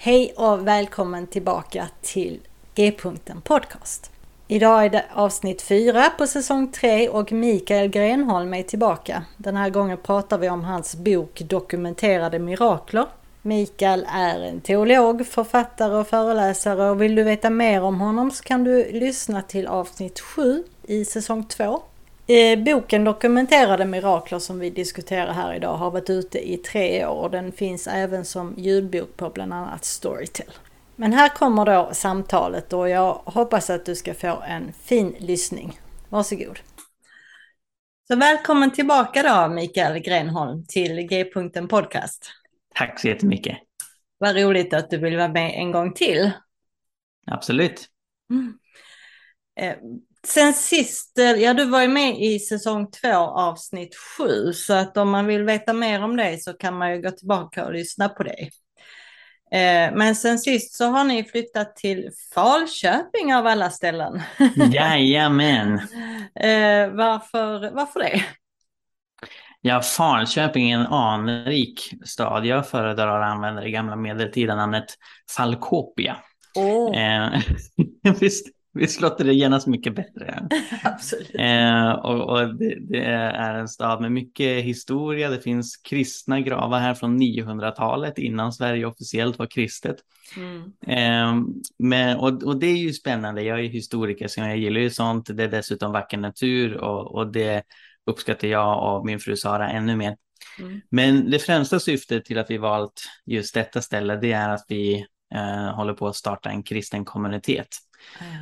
Hej och välkommen tillbaka till G-punkten Podcast. Idag är det avsnitt 4 på säsong 3 och Mikael Grenholm är tillbaka. Den här gången pratar vi om hans bok Dokumenterade mirakler. Mikael är en teolog, författare och föreläsare och vill du veta mer om honom så kan du lyssna till avsnitt 7 i säsong 2. Eh, boken Dokumenterade mirakler som vi diskuterar här idag har varit ute i tre år och den finns även som ljudbok på bland annat Storytel. Men här kommer då samtalet och jag hoppas att du ska få en fin lyssning. Varsågod. Så välkommen tillbaka då Mikael Grenholm till G-punkten Podcast. Tack så jättemycket. Vad roligt att du vill vara med en gång till. Absolut. Mm. Eh, sen sist, eh, ja du var ju med i säsong två avsnitt sju så att om man vill veta mer om det så kan man ju gå tillbaka och lyssna på det. Eh, men sen sist så har ni flyttat till Falköping av alla ställen. Jajamän. varför, varför det? Ja, Falköping är en anrik stad. Jag föredrar att använda det gamla medeltida namnet Falkopia. Oh. Eh, visst, visst låter det genast mycket bättre? Absolut. Eh, och, och det, det, är en stad med mycket historia. Det finns kristna gravar här från 900-talet innan Sverige officiellt var kristet. Mm. Eh, men, och, och det är ju spännande. Jag är historiker så jag gillar ju sånt. Det är dessutom vacker natur och, och det uppskattar jag och min fru Sara ännu mer. Mm. Men det främsta syftet till att vi valt just detta ställe det är att vi eh, håller på att starta en kristen kommunitet.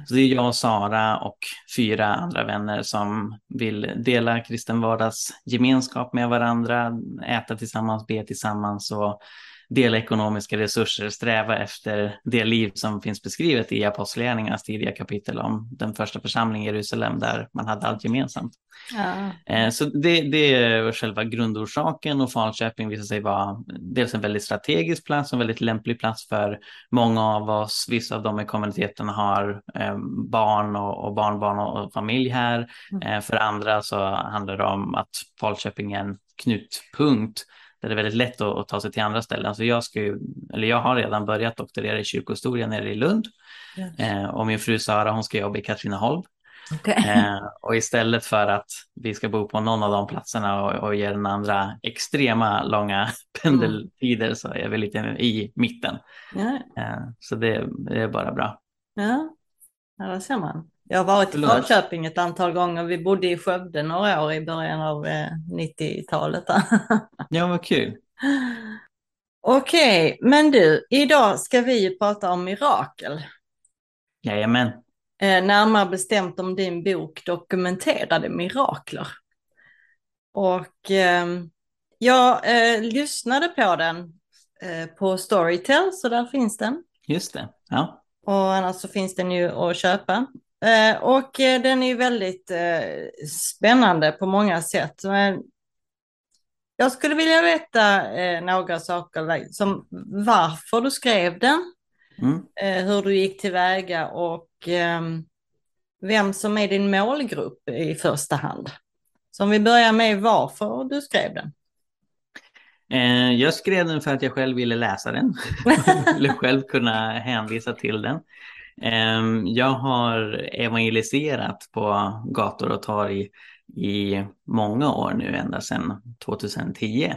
Så det är jag och Sara och fyra andra vänner som vill dela kristen vardags gemenskap med varandra, äta tillsammans, be tillsammans och dela ekonomiska resurser, sträva efter det liv som finns beskrivet i Apostlagärningarnas tidiga kapitel om den första församlingen i Jerusalem där man hade allt gemensamt. Ja. Eh, så det, det, är själva grundorsaken och Falköping visar sig vara dels en väldigt strategisk plats och en väldigt lämplig plats för många av oss. Vissa av dem i kommuniteten har eh, barn och, barnbarn och familj här. Mm. Eh, för andra så handlar det om att Falköping är en knutpunkt det är väldigt lätt att, att ta sig till andra ställen. Så jag, ska ju, eller jag har redan börjat doktorera i kyrkohistoria nere i Lund. Yes. Eh, och min fru Sara hon ska jobba i Katrineholm. Okay. Eh, och istället för att vi ska bo på någon av de platserna och, och ge den andra extrema långa pendeltider mm. så är vi lite i mitten. Ja. Eh, så det, det, är bara bra. Ja, ja det ser man. Jag har varit i Falköping ett antal gånger. Vi bodde i Skövde några år i början av 90-talet. Eh, ja, vad kul. Okej, okay, men du, idag ska vi prata om mirakel. Jajamän. Eh, närmare bestämt om din bok Dokumenterade mirakler. Och eh, jag eh, lyssnade på den eh, på Storytel, så där finns den. Just det, ja. Och annars så finns den ju att köpa. Eh, och eh, den är väldigt eh, spännande på många sätt. Jag skulle vilja veta några saker, som varför du skrev den, mm. hur du gick tillväga och vem som är din målgrupp i första hand. Så om vi börjar med varför du skrev den. Jag skrev den för att jag själv ville läsa den. jag ville själv kunna hänvisa till den. Ehm, jag har evangeliserat på gator och torg i många år nu, ända sedan 2010.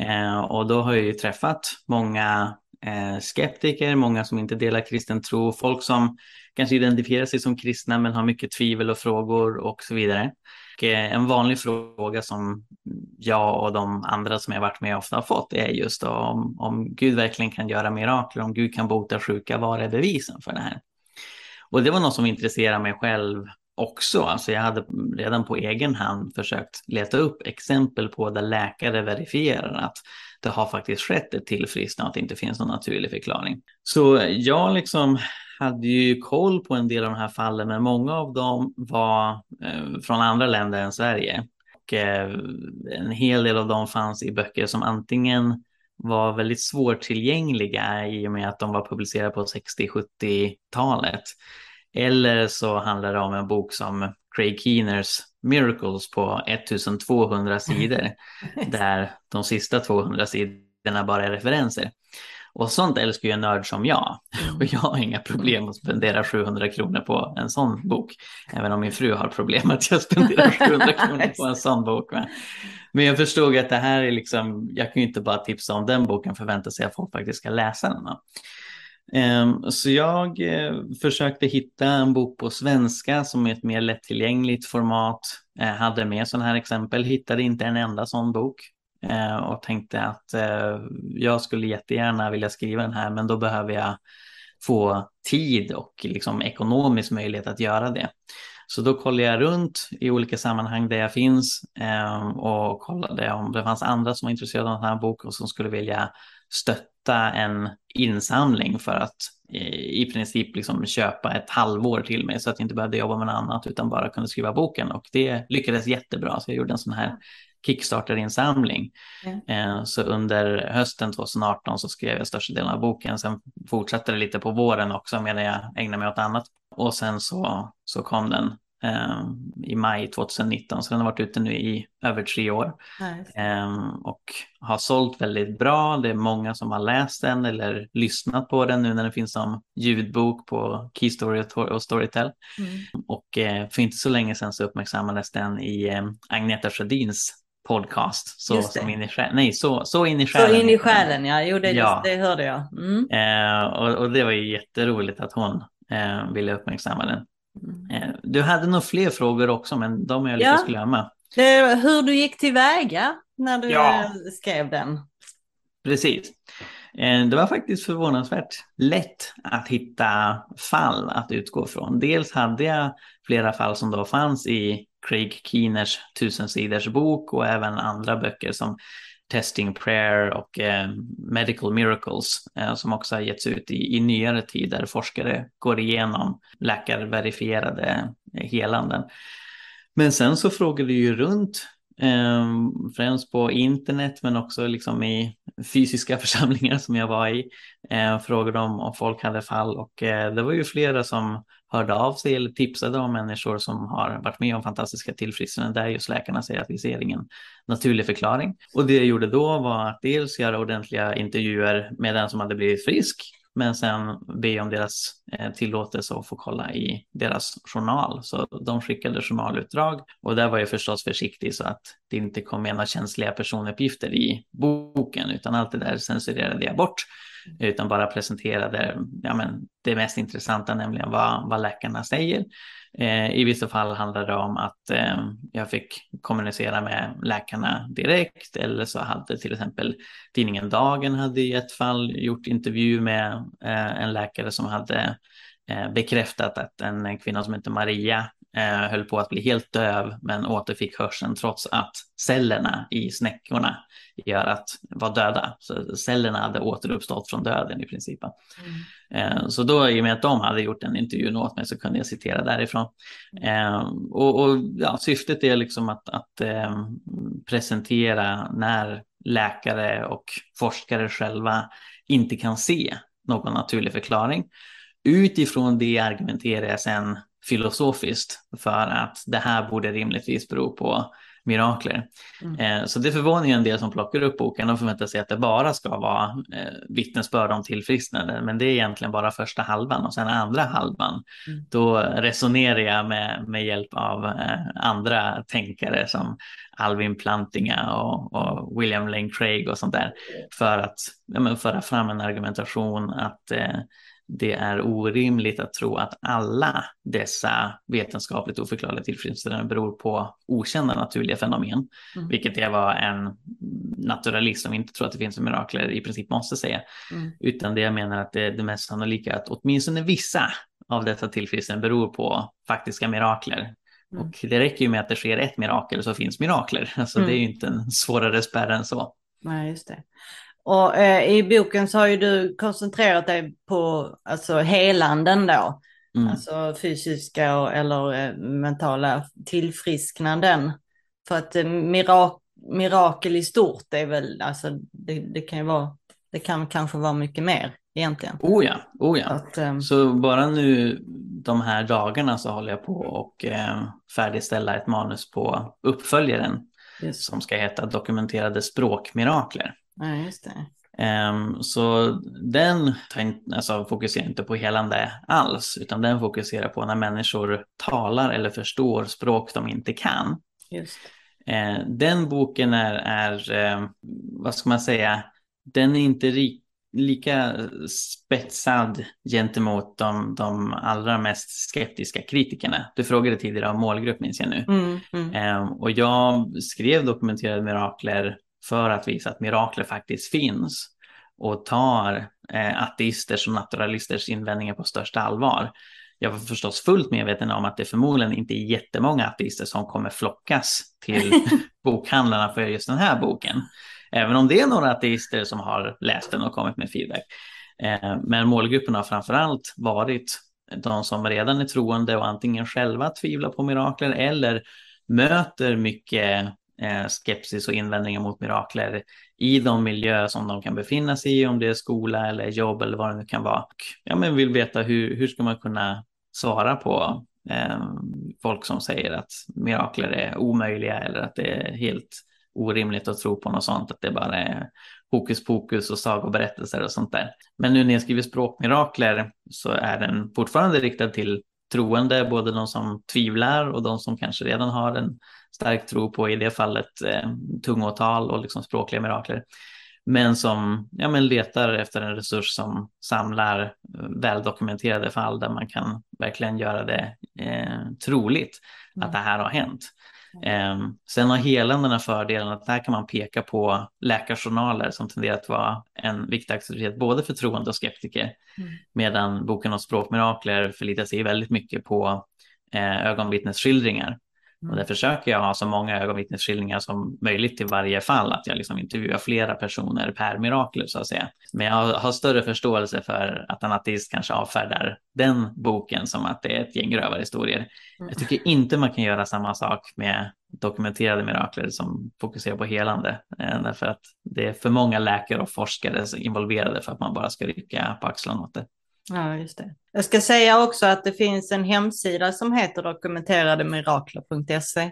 Ehm, och då har jag ju träffat många eh, skeptiker, många som inte delar kristen tro, folk som kanske identifierar sig som kristna men har mycket tvivel och frågor och så vidare. Och, en vanlig fråga som jag och de andra som jag varit med ofta har fått är just om, om Gud verkligen kan göra mirakler, om Gud kan bota sjuka, var är bevisen för det här? Och det var något som intresserade mig själv också. Alltså jag hade redan på egen hand försökt leta upp exempel på där läkare verifierar att det har faktiskt skett ett tillfrisknande och att det inte finns någon naturlig förklaring. Så jag liksom hade ju koll på en del av de här fallen, men många av dem var eh, från andra länder än Sverige. Och eh, en hel del av dem fanns i böcker som antingen var väldigt svårtillgängliga i och med att de var publicerade på 60-70-talet eller så handlar det om en bok som Craig Keeners Miracles på 1200 sidor där de sista 200 sidorna bara är referenser. Och sånt älskar ju en nörd som jag. Mm. Och jag har inga problem att spendera 700 kronor på en sån bok. Även om min fru har problem att jag spenderar 700 kronor på en sån bok. Men jag förstod att det här är liksom, jag kan ju inte bara tipsa om den boken, förvänta sig att folk faktiskt ska läsa den. Ehm, så jag eh, försökte hitta en bok på svenska som är ett mer lättillgängligt format, eh, hade med sådana här exempel, hittade inte en enda sån bok eh, och tänkte att eh, jag skulle jättegärna vilja skriva den här, men då behöver jag få tid och liksom ekonomisk möjlighet att göra det. Så då kollade jag runt i olika sammanhang där jag finns eh, och kollade om det fanns andra som var intresserade av den här boken och som skulle vilja stötta en insamling för att eh, i princip liksom köpa ett halvår till mig så att jag inte behövde jobba med något annat utan bara kunde skriva boken och det lyckades jättebra så jag gjorde en sån här Kickstarter-insamling. Mm. Så under hösten 2018 så skrev jag största delen av boken. Sen fortsatte det lite på våren också medan jag ägnade mig åt annat. Och sen så, så kom den eh, i maj 2019, så den har varit ute nu i över tre år. Nice. Eh, och har sålt väldigt bra. Det är många som har läst den eller lyssnat på den nu när den finns som ljudbok på Keystory och Storytel. Mm. Och eh, för inte så länge sedan så uppmärksammades den i eh, Agneta Sjödins podcast. Så, som in i själen. Nej, så, så in i själen. Så in i själen, ja. Jo, det, ja. det hörde jag. Mm. Eh, och, och, det var ju jätteroligt att hon eh, ville uppmärksamma den. Eh, du hade nog fler frågor också, men de har jag lyckats ja. glömma. Det, hur du gick tillväga när du ja. skrev den. Precis. Eh, det var faktiskt förvånansvärt lätt att hitta fall att utgå från. Dels hade jag flera fall som då fanns i Craig Keeners tusensiders bok och även andra böcker som Testing Prayer och eh, Medical Miracles eh, som också har getts ut i, i nyare tid där forskare går igenom läkarverifierade helanden. Men sen så frågade ju runt Ehm, främst på internet men också liksom i fysiska församlingar som jag var i. Eh, frågade om, om folk hade fall och eh, det var ju flera som hörde av sig eller tipsade om människor som har varit med om fantastiska tillfrisknanden där just läkarna säger att vi ser ingen naturlig förklaring. Och det jag gjorde då var att dels göra ordentliga intervjuer med den som hade blivit frisk men sen be om deras eh, tillåtelse att få kolla i deras journal. Så de skickade journalutdrag och där var jag förstås försiktig så att det inte kom med några känsliga personuppgifter i boken utan allt det där censurerade jag bort utan bara presenterade ja, men det mest intressanta, nämligen vad, vad läkarna säger. Eh, I vissa fall handlade det om att eh, jag fick kommunicera med läkarna direkt eller så hade till exempel tidningen Dagen hade i ett fall gjort intervju med eh, en läkare som hade eh, bekräftat att en kvinna som heter Maria eh, höll på att bli helt döv men återfick hörseln trots att cellerna i snäckorna gör att var döda. Så cellerna hade återuppstått från döden i princip. Mm. Eh, så då i och med att de hade gjort en intervju åt mig så kunde jag citera därifrån. Eh, och, och ja, syftet är liksom att, att eh, presentera när läkare och forskare själva inte kan se någon naturlig förklaring. Utifrån det argumenterar jag sen filosofiskt för att det här borde rimligtvis bero på mirakler. Mm. Eh, så det förvånar ju en del som plockar upp boken och förväntar sig att det bara ska vara eh, vittnesbörd om tillfrisknande. Men det är egentligen bara första halvan och sen andra halvan. Mm. Då resonerar jag med, med hjälp av eh, andra tänkare som Alvin Plantinga och, och, William Lane Craig och sånt där. För att ja, föra fram en argumentation att eh, det är orimligt att tro att alla dessa vetenskapligt oförklarliga tillfrisknanden beror på okända naturliga fenomen, mm. vilket är vad en naturalist som inte tror att det finns mirakler i princip måste säga. Mm. Utan det jag menar att det är det mest sannolika att åtminstone vissa av dessa tillfrisknanden beror på faktiska mirakler. Mm. Och det räcker ju med att det sker ett mirakel så finns mirakler. Alltså det är ju mm. inte en svårare spärr än så. Nej, just det. Och eh, i boken så har ju du koncentrerat dig på alltså helanden då. Mm. Alltså fysiska och, eller eh, mentala tillfrisknanden. För att eh, mirak mirakel i stort är väl, alltså det, det, kan ju vara, det kan kanske vara mycket mer egentligen. Oh ja, oh ja. Att, um... Så bara nu de här dagarna så håller jag på och eh, färdigställa ett manus på uppföljaren Just. som ska heta Dokumenterade språkmirakler. Ja, just det. Um, så den alltså, fokuserar inte på helande alls, utan den fokuserar på när människor talar eller förstår språk de inte kan. Just. Uh, den boken är, är uh, vad ska man säga, den är inte rik, lika spetsad gentemot de, de allra mest skeptiska kritikerna. Du frågade tidigare om målgrupp minns jag nu. Mm, mm. Um, och jag skrev dokumenterade mirakler för att visa att mirakler faktiskt finns och tar eh, ateisters och naturalisters invändningar på största allvar. Jag var förstås fullt medveten om att det förmodligen inte är jättemånga ateister som kommer flockas till bokhandlarna för just den här boken. Även om det är några ateister som har läst den och kommit med feedback. Eh, men målgruppen har framförallt varit de som redan är troende och antingen själva tvivlar på mirakler eller möter mycket Eh, skepsis och invändningar mot mirakler i de miljöer som de kan befinna sig i, om det är skola eller jobb eller vad det nu kan vara. Ja, men vill veta hur, hur ska man kunna svara på eh, folk som säger att mirakler är omöjliga eller att det är helt orimligt att tro på något sånt, att det bara är hokus pokus och sagoberättelser och sånt där. Men nu när jag skriver språkmirakler så är den fortfarande riktad till troende, både de som tvivlar och de som kanske redan har en stark tro på i det fallet eh, tungotal och liksom språkliga mirakler. Men som ja, men letar efter en resurs som samlar eh, väldokumenterade fall där man kan verkligen göra det eh, troligt att mm. det här har hänt. Eh, sen har helan den här fördelen att där kan man peka på läkarjournaler som tenderar att vara en viktig aktivitet både för troende och skeptiker. Mm. Medan boken om språkmirakler förlitar sig väldigt mycket på eh, ögonvittnesskildringar och där försöker jag ha så många ögonvittnesskildringar som möjligt till varje fall, att jag liksom intervjuar flera personer per mirakel så att säga. Men jag har större förståelse för att en ateist kanske avfärdar den boken som att det är ett gäng rövarhistorier. Mm. Jag tycker inte man kan göra samma sak med dokumenterade mirakler som fokuserar på helande, eh, därför att det är för många läkare och forskare involverade för att man bara ska rycka på axlarna åt det. Ja, just det. Jag ska säga också att det finns en hemsida som heter dokumenterademirakler.se.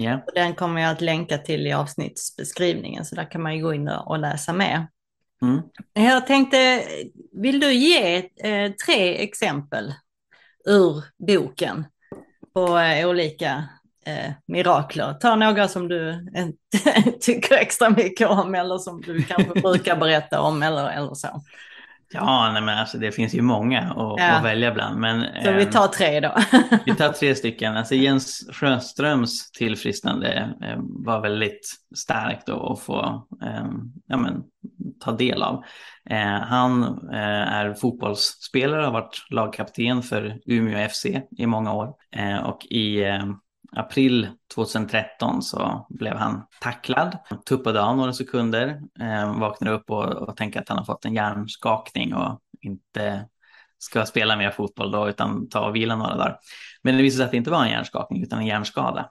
Yeah. Den kommer jag att länka till i avsnittsbeskrivningen, så där kan man ju gå in och läsa mer. Mm. Jag tänkte, vill du ge eh, tre exempel ur boken på eh, olika eh, mirakler? Ta några som du tycker extra mycket om eller som du kanske brukar berätta om eller, eller så. Ja, nej men alltså det finns ju många att, ja. att välja bland. Men, Så eh, vi tar tre då. vi tar tre stycken. Alltså Jens Sjöströms tillfrisknande eh, var väldigt starkt att få eh, ja, men, ta del av. Eh, han eh, är fotbollsspelare, har varit lagkapten för Umeå FC i många år eh, och i april 2013 så blev han tacklad, tuppade av några sekunder, eh, vaknade upp och, och tänkte att han har fått en hjärnskakning och inte ska spela mer fotboll då utan ta och vila några dagar. Men det visade sig att det inte var en hjärnskakning utan en hjärnskada.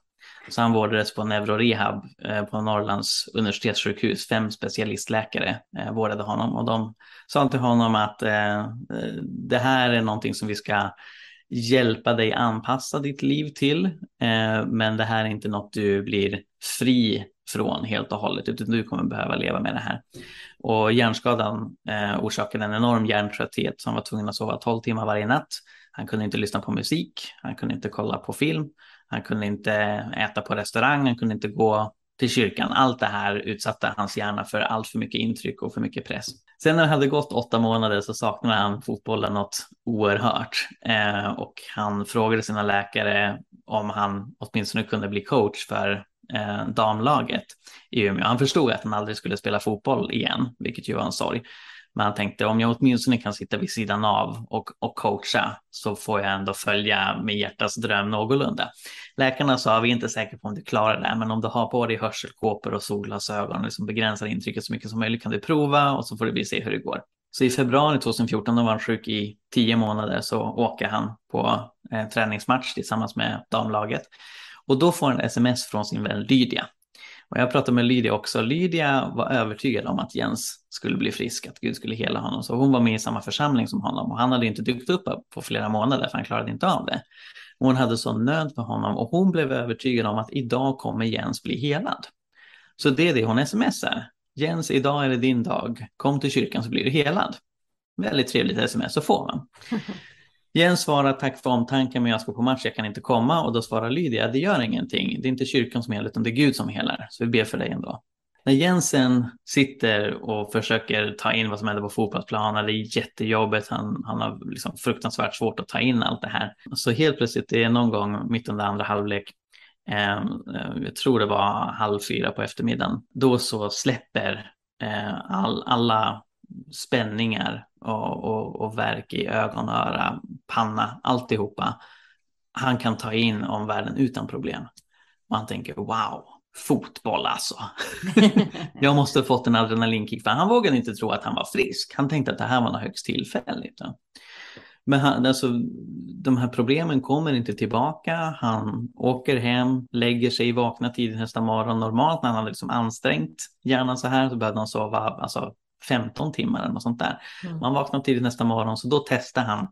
Så han vårdades på neurorehab eh, på Norrlands universitetssjukhus. Fem specialistläkare eh, vårdade honom och de sa till honom att eh, eh det här är någonting som vi ska hjälpa dig anpassa ditt liv till. Eh, men det här är inte något du blir fri från helt och hållet, utan du kommer behöva leva med det här. Och hjärnskadan eh, orsakade en enorm hjärntrötthet så han var tvungen att sova 12 timmar varje natt. Han kunde inte lyssna på musik, han kunde inte kolla på film, han kunde inte äta på restaurang, han kunde inte gå till kyrkan. Allt det här utsatte hans hjärna för allt för mycket intryck och för mycket press. Sen när det hade gått åtta månader så saknade han fotbollen något oerhört eh, och han frågade sina läkare om han åtminstone kunde bli coach för eh, damlaget i Umeå. Han förstod att han aldrig skulle spela fotboll igen, vilket ju var en sorg. Men han tänkte om jag åtminstone kan sitta vid sidan av och, och coacha så får jag ändå följa min hjärtas dröm någorlunda. Läkarna sa vi är inte säkra på om du klarar det, men om du har på dig hörselkåpor och solglasögon och liksom begränsar intrycket så mycket som möjligt kan du prova och så får vi se hur det går. Så i februari 2014, då var han sjuk i tio månader, så åker han på eh, träningsmatch tillsammans med damlaget. Och då får han sms från sin vän Lydia och jag pratade med Lydia också. Lydia var övertygad om att Jens skulle bli frisk, att Gud skulle hela honom. Så hon var med i samma församling som honom och han hade inte dykt upp på flera månader för han klarade inte av det. Hon hade sån nöd för honom och hon blev övertygad om att idag kommer Jens bli helad. Så det är det hon smsar. Jens, idag är det din dag. Kom till kyrkan så blir du helad. Väldigt trevligt sms, att få. man. Jens svarar tack för omtanken men jag ska på match, jag kan inte komma. Och då svarar Lydia, det gör ingenting. Det är inte kyrkan som helar utan det är Gud som helar. Så vi ber för dig ändå. När Jensen sitter och försöker ta in vad som händer på fotbollsplanen, det är jättejobbigt, han, han har liksom fruktansvärt svårt att ta in allt det här. Så helt plötsligt, det är någon gång mitt under andra halvlek, ehm, eh, jag tror det var halv fyra på eftermiddagen, då så släpper eh, all, alla spänningar och, och, och verk i ögon, öra, panna, alltihopa. Han kan ta in omvärlden utan problem. Och han tänker wow, fotboll alltså. jag måste ha fått en adrenalinkick för han vågade inte tro att han var frisk. Han tänkte att det här var något högst tillfälligt. Men han, alltså, de här problemen kommer inte tillbaka. Han åker hem, lägger sig, vaknar tidigt nästa morgon. Normalt när han hade liksom ansträngt hjärnan så här så behövde han sova alltså, 15 timmar eller något sånt där. Mm. Man vaknar tidigt nästa morgon så då testar han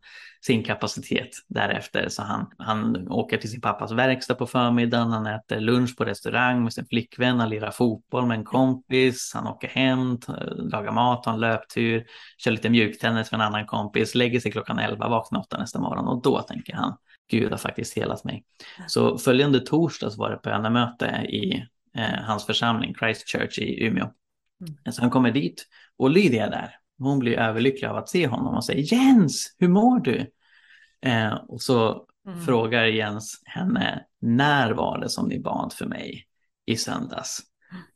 sin kapacitet därefter. Så han, han åker till sin pappas verkstad på förmiddagen, han äter lunch på restaurang med sin flickvän, han lirar fotboll med en kompis, han åker hem, lagar mat, har en löptur, kör lite mjuktennis med en annan kompis, lägger sig klockan 11, vaknar 8 nästa morgon och då tänker han Gud har faktiskt helat mig. Så följande torsdags var det bönemöte i eh, hans församling Christchurch i Umeå. Mm. Så han kommer dit och Lydia där, hon blir överlycklig av att se honom och säger Jens, hur mår du? Eh, och så mm. frågar Jens henne, när var det som ni bad för mig i söndags?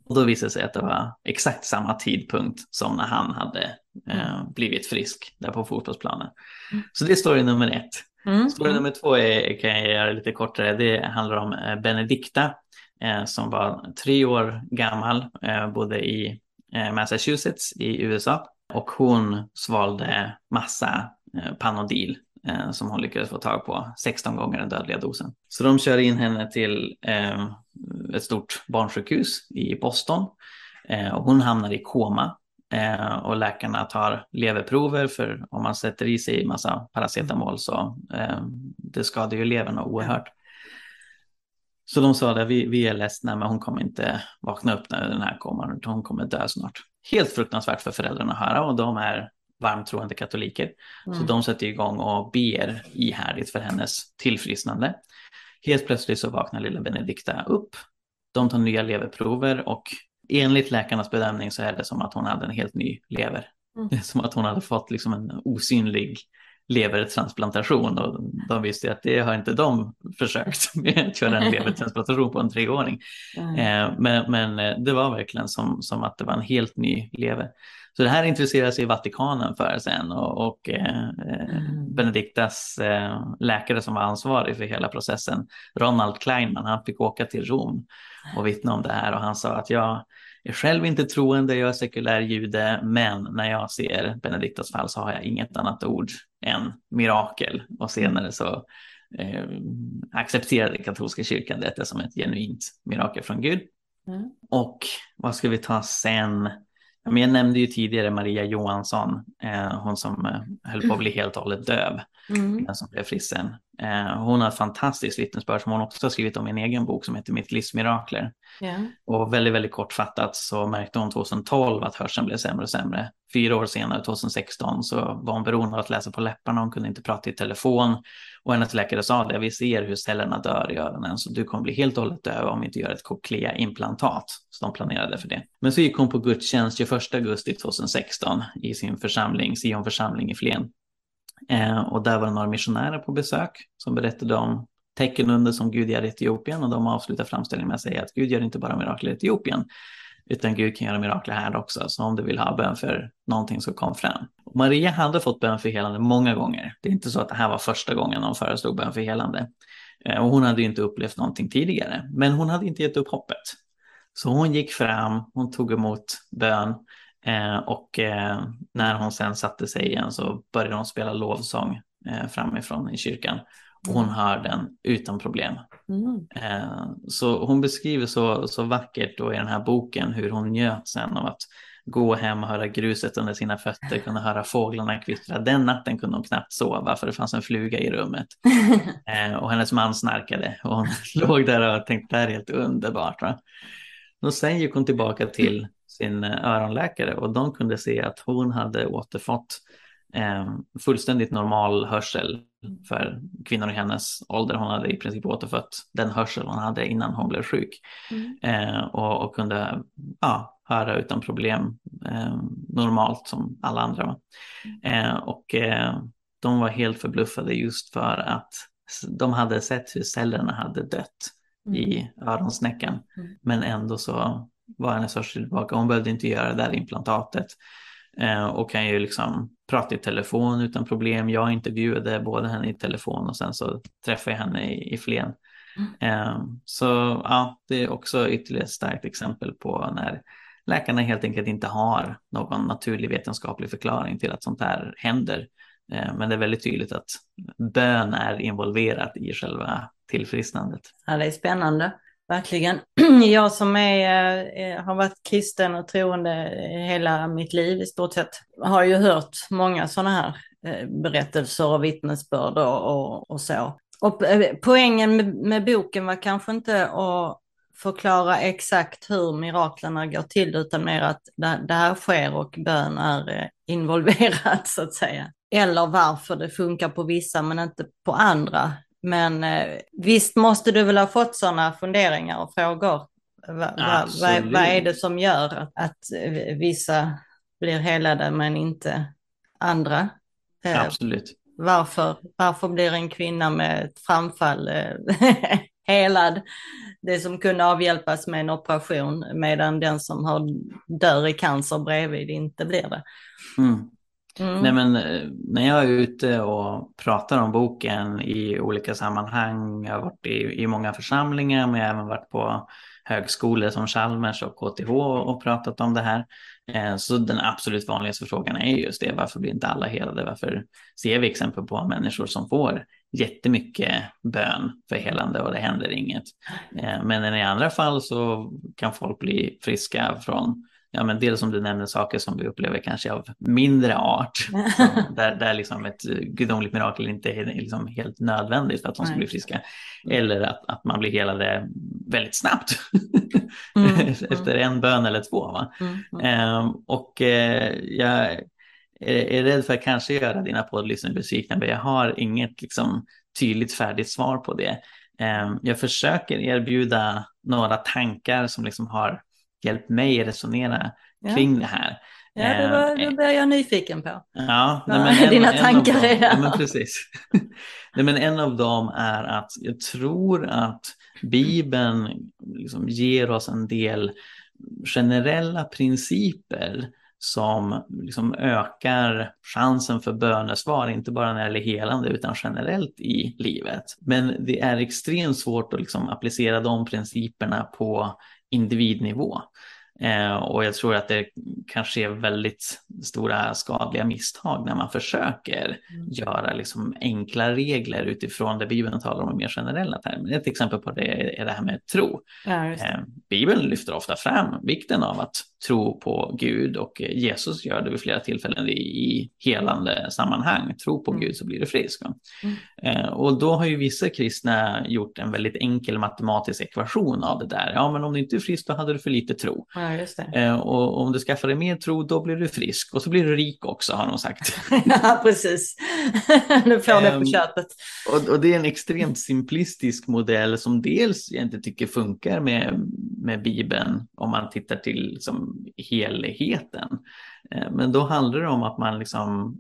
Och då visade det sig att det var exakt samma tidpunkt som när han hade eh, mm. blivit frisk där på fotbollsplanen. Mm. Så det är story nummer ett. Mm. Story nummer två är, kan jag göra lite kortare. Det handlar om eh, Benedikta eh, som var tre år gammal, eh, bodde i Eh, Massachusetts i USA och hon svalde massa eh, Panodil eh, som hon lyckades få tag på 16 gånger den dödliga dosen. Så de kör in henne till ett stort barnsjukhus i Boston och hon hamnar i koma och läkarna tar leverprover för om man sätter i sig massa paracetamol så det skadar ju levern oerhört. Så de sa det, vi, vi är ledsna men hon kommer inte vakna upp när den här kommer, hon kommer dö snart. Helt fruktansvärt för föräldrarna att höra och de är varmt troende katoliker. Mm. Så de sätter igång och ber ihärdigt för hennes tillfrisknande. Helt plötsligt så vaknar lilla Benedikta upp. De tar nya leverprover och enligt läkarnas bedömning så är det som att hon hade en helt ny lever. Mm. Det är som att hon hade fått liksom en osynlig levertransplantation och de visste att det har inte de försökt med att köra en levertransplantation på en treåring. Mm. Men, men eh, det var verkligen som, som att det var en helt ny lever. Så det här intresserar sig Vatikanen för sen och, och eh, mm. Benediktas eh, läkare som var ansvarig för hela processen, Ronald Kleinman, han fick åka till Rom och vittna om det här och han sa att jag är själv inte troende, jag är sekulär jude, men när jag ser Benediktas fall så har jag inget annat ord än mirakel. Och senare så eh, accepterade katolska kyrkan detta som ett genuint mirakel från Gud. Mm. Och vad ska vi ta sen? Jag nämnde ju tidigare Maria Johansson, eh, hon som eh, höll på att bli helt och hållet döv, mm. den som blev frisk sen. Eh, hon har ett fantastiskt vittnesbörd som hon också har skrivit om i en egen bok som heter Mitt livs mirakler. Yeah. Och väldigt, väldigt kortfattat så märkte hon 2012 att hörseln blev sämre och sämre. Fyra år senare, 2016, så var hon beroende av att läsa på läpparna. Hon kunde inte prata i telefon. Och hennes läkare sa det, vi ser hur cellerna dör i öronen, så du kommer bli helt och hållet döv om vi inte gör ett cochlea-implantat. Så de planerade för det. Men så gick hon på gudstjänst 21 augusti 2016 i sin församling, Sion församling i Flen. Eh, och där var det några missionärer på besök som berättade om tecken under som Gud gör i Etiopien och de avslutar framställningen med att säga att Gud gör inte bara mirakel i Etiopien utan Gud kan göra mirakler här också. Så om du vill ha bön för någonting så kom fram. Och Maria hade fått bön för helande många gånger. Det är inte så att det här var första gången hon föreslog bön för helande. Eh, och hon hade inte upplevt någonting tidigare, men hon hade inte gett upp hoppet. Så hon gick fram, hon tog emot bön Eh, och eh, när hon sen satte sig igen så började hon spela lovsång eh, framifrån i kyrkan. Och hon mm. hör den utan problem. Mm. Eh, så hon beskriver så, så vackert då i den här boken hur hon njöt sen av att gå hem och höra gruset under sina fötter, kunna höra fåglarna kvittra. Den natten kunde hon knappt sova för det fanns en fluga i rummet. Eh, och hennes man snarkade och hon låg där och tänkte det här är helt underbart. Va? Och sen gick hon tillbaka till sin eh, öronläkare och de kunde se att hon hade återfått eh, fullständigt normal hörsel för kvinnor i hennes ålder. Hon hade i princip återfött den hörsel hon hade innan hon blev sjuk mm. eh, och, och, kunde ja, höra utan problem eh, normalt som alla andra. Eh, och eh, de var helt förbluffade just för att de hade sett hur cellerna hade dött mm. i öronsnäckan. Mm. Men ändå så var hennes hörsel tillbaka. Hon behövde inte göra det där implantatet eh, och kan ju liksom prata i telefon utan problem. Jag intervjuade både henne i telefon och sen så träffade jag henne i, i Flen. Mm. Eh, så ja, det är också ytterligare ett starkt exempel på när läkarna helt enkelt inte har någon naturlig vetenskaplig förklaring till att sånt här händer. Eh, men det är väldigt tydligt att bön är involverat i själva tillfrisknandet. Ja, det är spännande. Verkligen. Jag som är, eh, eh, har varit kristen och troende hela mitt liv i stort sett har ju hört många sådana här eh, berättelser och vittnesbörd och, och, och så. Och poängen med, med, boken var kanske inte att förklara exakt hur miraklerna går till utan mer att det, det här sker och bön är involverat så att säga. Eller varför det funkar på vissa men inte på andra. Men eh, visst måste du väl ha fått sådana funderingar och frågor? Va, va, vad, vad är det som gör att, att vissa blir helade men inte andra? Eh, Absolut. Varför, varför blir en kvinna med ett framfall eh, helad? Det som kunde avhjälpas med en operation medan den som har, dör i cancer bredvid inte blir det. Mm. Mm. Nej, men, eh, när jag är ute och pratar om boken i olika sammanhang, jag har varit i, i många församlingar, men jag har även varit på högskolor som Chalmers och KTH och pratat om det här. Eh, så den absolut vanligaste frågan är just det, varför blir inte alla helade? Varför ser vi exempel på människor som får jättemycket bön för helande och det händer inget? Eh, men i andra fall så kan folk bli friska från ja, men dels som du nämner saker som vi upplever kanske av mindre art, där, där liksom ett gudomligt mirakel inte är liksom helt nödvändigt för att de ska bli friska. Eller att, att man blir helade väldigt snabbt mm, efter en bön eller två. Va? Mm, mm. Ehm, och eh, jag är, är rädd för att kanske göra dina poddlyssnare besvikna, men jag har inget liksom, tydligt färdigt svar på det. Ehm, jag försöker erbjuda några tankar som liksom har hjälpt mig resonera ja. kring det här. Ja, det, var, det blir jag nyfiken på. Ja, nej, men en, dina tankar är ja, men precis. nej, men En av dem är att jag tror att Bibeln liksom ger oss en del generella principer som liksom ökar chansen för bönesvar, inte bara när det gäller helande utan generellt i livet. Men det är extremt svårt att liksom applicera de principerna på individnivå. Eh, och jag tror att det kanske är väldigt stora skadliga misstag när man försöker mm. göra liksom enkla regler utifrån det Bibeln talar om i mer generella termer. Ett exempel på det är det här med tro. Ja, eh, Bibeln lyfter ofta fram vikten av att tro på Gud och Jesus gör det vid flera tillfällen i helande sammanhang. Tro på mm. Gud så blir du frisk. Mm. Eh, och då har ju vissa kristna gjort en väldigt enkel matematisk ekvation av det där. Ja, men om du inte är frisk då hade du för lite tro. Ja, eh, och om du skaffar dig mer tro då blir du frisk och så blir du rik också har de sagt. ja, precis. du får det på ehm, köpet. Och, och, det är en extremt simplistisk modell som dels jag inte tycker funkar med, med Bibeln om man tittar till liksom, helheten. Eh, men då handlar det om att man liksom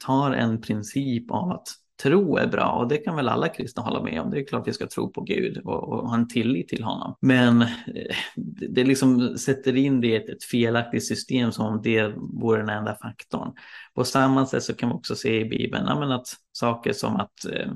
tar en princip av att tro är bra och det kan väl alla kristna hålla med om. Det är klart vi ska tro på Gud och, och ha en tillit till honom. Men eh, det liksom sätter in det i ett, ett felaktigt system som om det vore den enda faktorn. På samma sätt så kan vi också se i Bibeln ja, att saker som att eh,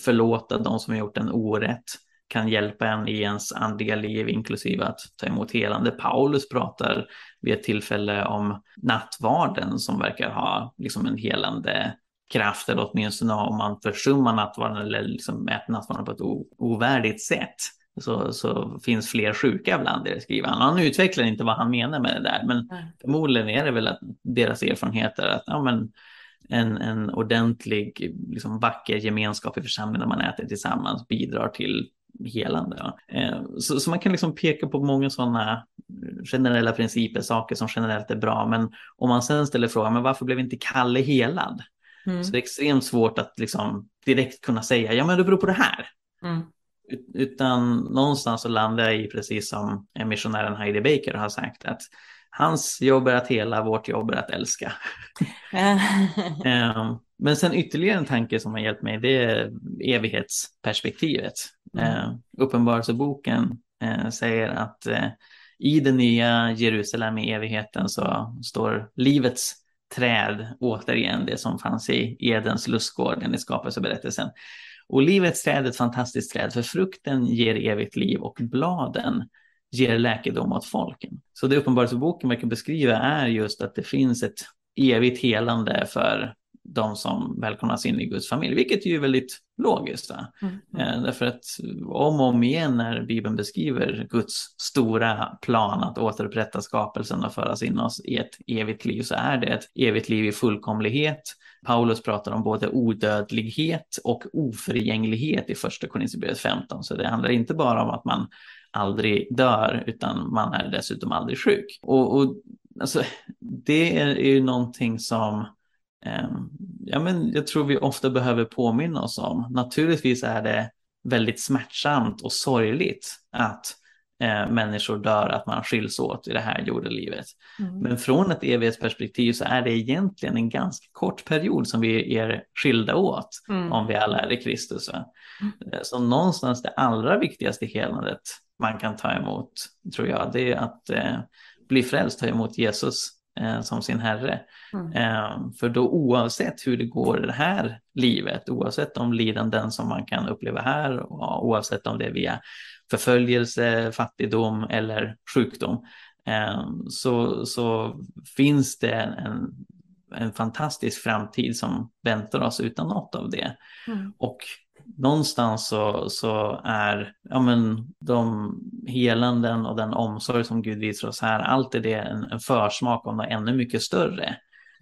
förlåta de som har gjort en orätt kan hjälpa en i ens andliga liv, inklusive att ta emot helande. Paulus pratar vid ett tillfälle om nattvarden som verkar ha liksom en helande kraft, eller åtminstone om man försummar nattvarden eller liksom äter nattvarden på ett ovärdigt sätt. Så, så finns fler sjuka bland det, skriver han. Han utvecklar inte vad han menar med det där, men mm. förmodligen är det väl att deras erfarenheter att ja, men, en, en ordentlig, liksom, vacker gemenskap i församlingen där man äter tillsammans bidrar till helande. Eh, så, så, man kan liksom peka på många sådana generella principer, saker som generellt är bra, men om man sen ställer frågan, men varför blev inte Kalle helad? Mm. Så det är extremt svårt att liksom direkt kunna säga, ja men det beror på det här. Mm. Utan någonstans så landar jag i precis som missionären Heidi Baker har sagt att hans jobb är att hela, vårt jobb är att älska. um, men sen ytterligare en tanke som har hjälpt mig, det är evighetsperspektivet. Mm. Uh, Uppenbarelseboken uh, säger att uh, i det nya Jerusalem i evigheten så står livets träd, återigen det som fanns i Edens lustgård i skapelseberättelsen. Och livets träd är ett fantastiskt träd, för frukten ger evigt liv och bladen ger läkedom åt folken. Så det uppenbarelseboken verkar beskriva är just att det finns ett evigt helande för de som välkomnas in i Guds familj, vilket ju är väldigt logiskt. Mm, mm. Eh, därför att om och om igen när Bibeln beskriver Guds stora plan att återupprätta skapelsen och föras in oss i ett evigt liv så är det ett evigt liv i fullkomlighet. Paulus pratar om både odödlighet och oförgänglighet i första Korinthierbrevet 15, så det handlar inte bara om att man aldrig dör utan man är dessutom aldrig sjuk. Och, och alltså, det är ju någonting som ja, men jag tror vi ofta behöver påminna oss om. Naturligtvis är det väldigt smärtsamt och sorgligt att eh, människor dör, att man skiljs åt i det här jordelivet. Mm. Men från ett evighetsperspektiv så är det egentligen en ganska kort period som vi är skilda åt mm. om vi alla är i Kristus. Mm. Eh, så någonstans det allra viktigaste helandet man kan ta emot, tror jag, det är att eh, bli frälst, ta emot Jesus eh, som sin herre. Mm. Eh, för då oavsett hur det går i det här livet, oavsett de lidanden som man kan uppleva här, oavsett om det är via förföljelse, fattigdom eller sjukdom, eh, så, så finns det en, en fantastisk framtid som väntar oss utan något av det. Mm. Och någonstans så, så är ja, men, de helanden och den omsorg som Gud visar oss här, allt är det en, en försmak om något ännu mycket större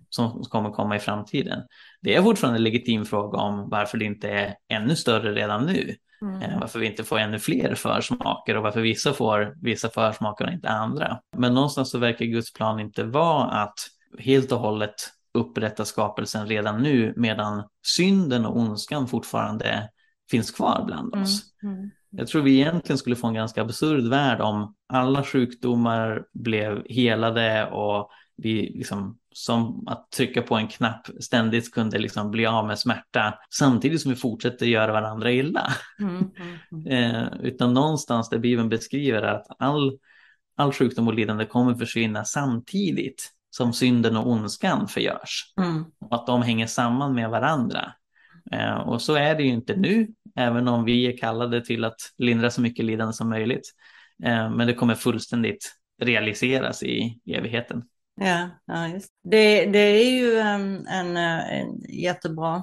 som kommer komma i framtiden. Det är fortfarande en legitim fråga om varför det inte är ännu större redan nu. Mm. Eh, varför vi inte får ännu fler försmaker och varför vissa får vissa försmaker och inte andra. Men någonstans så verkar Guds plan inte vara att helt och hållet upprätta skapelsen redan nu medan synden och ondskan fortfarande finns kvar bland oss. Mm, mm. Jag tror vi egentligen skulle få en ganska absurd värld om alla sjukdomar blev helade och vi liksom som att trycka på en knapp ständigt kunde liksom bli av med smärta samtidigt som vi fortsätter göra varandra illa. Mm, mm, mm. eh, utan någonstans där Bibeln beskriver att all, all sjukdom och lidande kommer försvinna samtidigt som synden och ondskan förgörs. Mm. Och att de hänger samman med varandra. Eh, och så är det ju inte nu, även om vi är kallade till att lindra så mycket lidande som möjligt. Eh, men det kommer fullständigt realiseras i evigheten. Ja, ja just. Det, det är ju ehm, en, en, en jättebra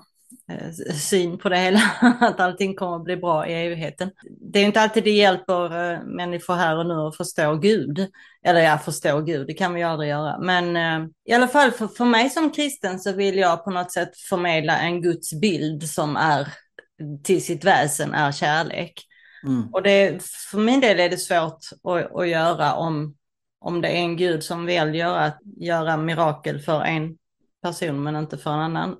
syn på det hela, att allting kommer att bli bra i evigheten. Det är inte alltid det hjälper eh, människor här och nu att förstå Gud. Eller ja, förstå Gud, det kan vi ju aldrig göra. Men eh, i alla fall för, för mig som kristen så vill jag på något sätt förmedla en Guds bild som är till sitt väsen är kärlek. Mm. Och det, för min del är det svårt att, att göra om, om det är en Gud som väljer att göra mirakel för en person men inte för en annan.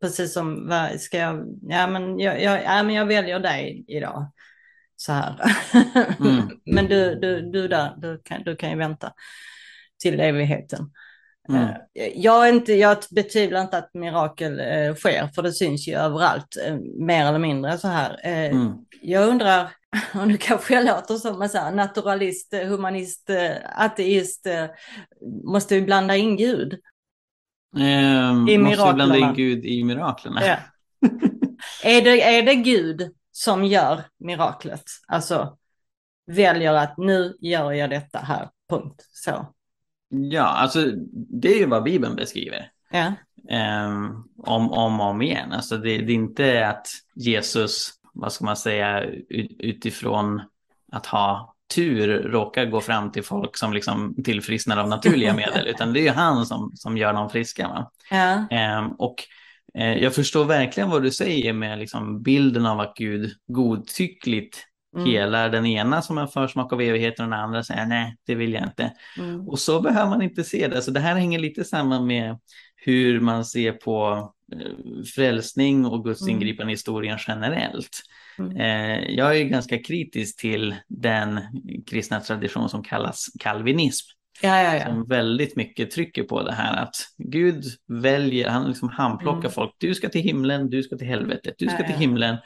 Precis som, ska jag, ja men jag, jag, ja, men jag väljer dig idag. Så här. Mm. men du, du, du där, du kan, du kan ju vänta till evigheten. Mm. Eh, jag, är inte, jag betvivlar inte att mirakel eh, sker, för det syns ju överallt, eh, mer eller mindre så här. Mm. Jag undrar, och nu kanske jag låter som en naturalist, humanist, ateist, måste vi blanda in Gud? Eh, I måste blanda in Gud i miraklerna. Ja. är, det, är det Gud som gör miraklet? Alltså väljer att nu gör jag detta här, punkt. Så. Ja, alltså det är ju vad Bibeln beskriver. Ja. Um, om, om och om igen. Alltså det, det, är inte att Jesus, vad ska man säga, utifrån att ha tur råkar gå fram till folk som liksom tillfrisknar av naturliga medel, utan det är ju han som, som gör dem friska. Ja. Um, och eh, jag förstår verkligen vad du säger med liksom bilden av att Gud godtyckligt mm. helar den ena som en försmak av evigheten och den andra säger nej, det vill jag inte. Mm. Och så behöver man inte se det. Så det här hänger lite samman med hur man ser på eh, frälsning och Guds mm. ingripande i historien generellt. Mm. Eh, jag är ganska kritisk till den kristna tradition som kallas kalvinism. Ja, ja, ja. Som väldigt mycket trycker på det här att Gud väljer, han liksom handplockar mm. folk. Du ska till himlen, du ska till helvetet, du ska till himlen.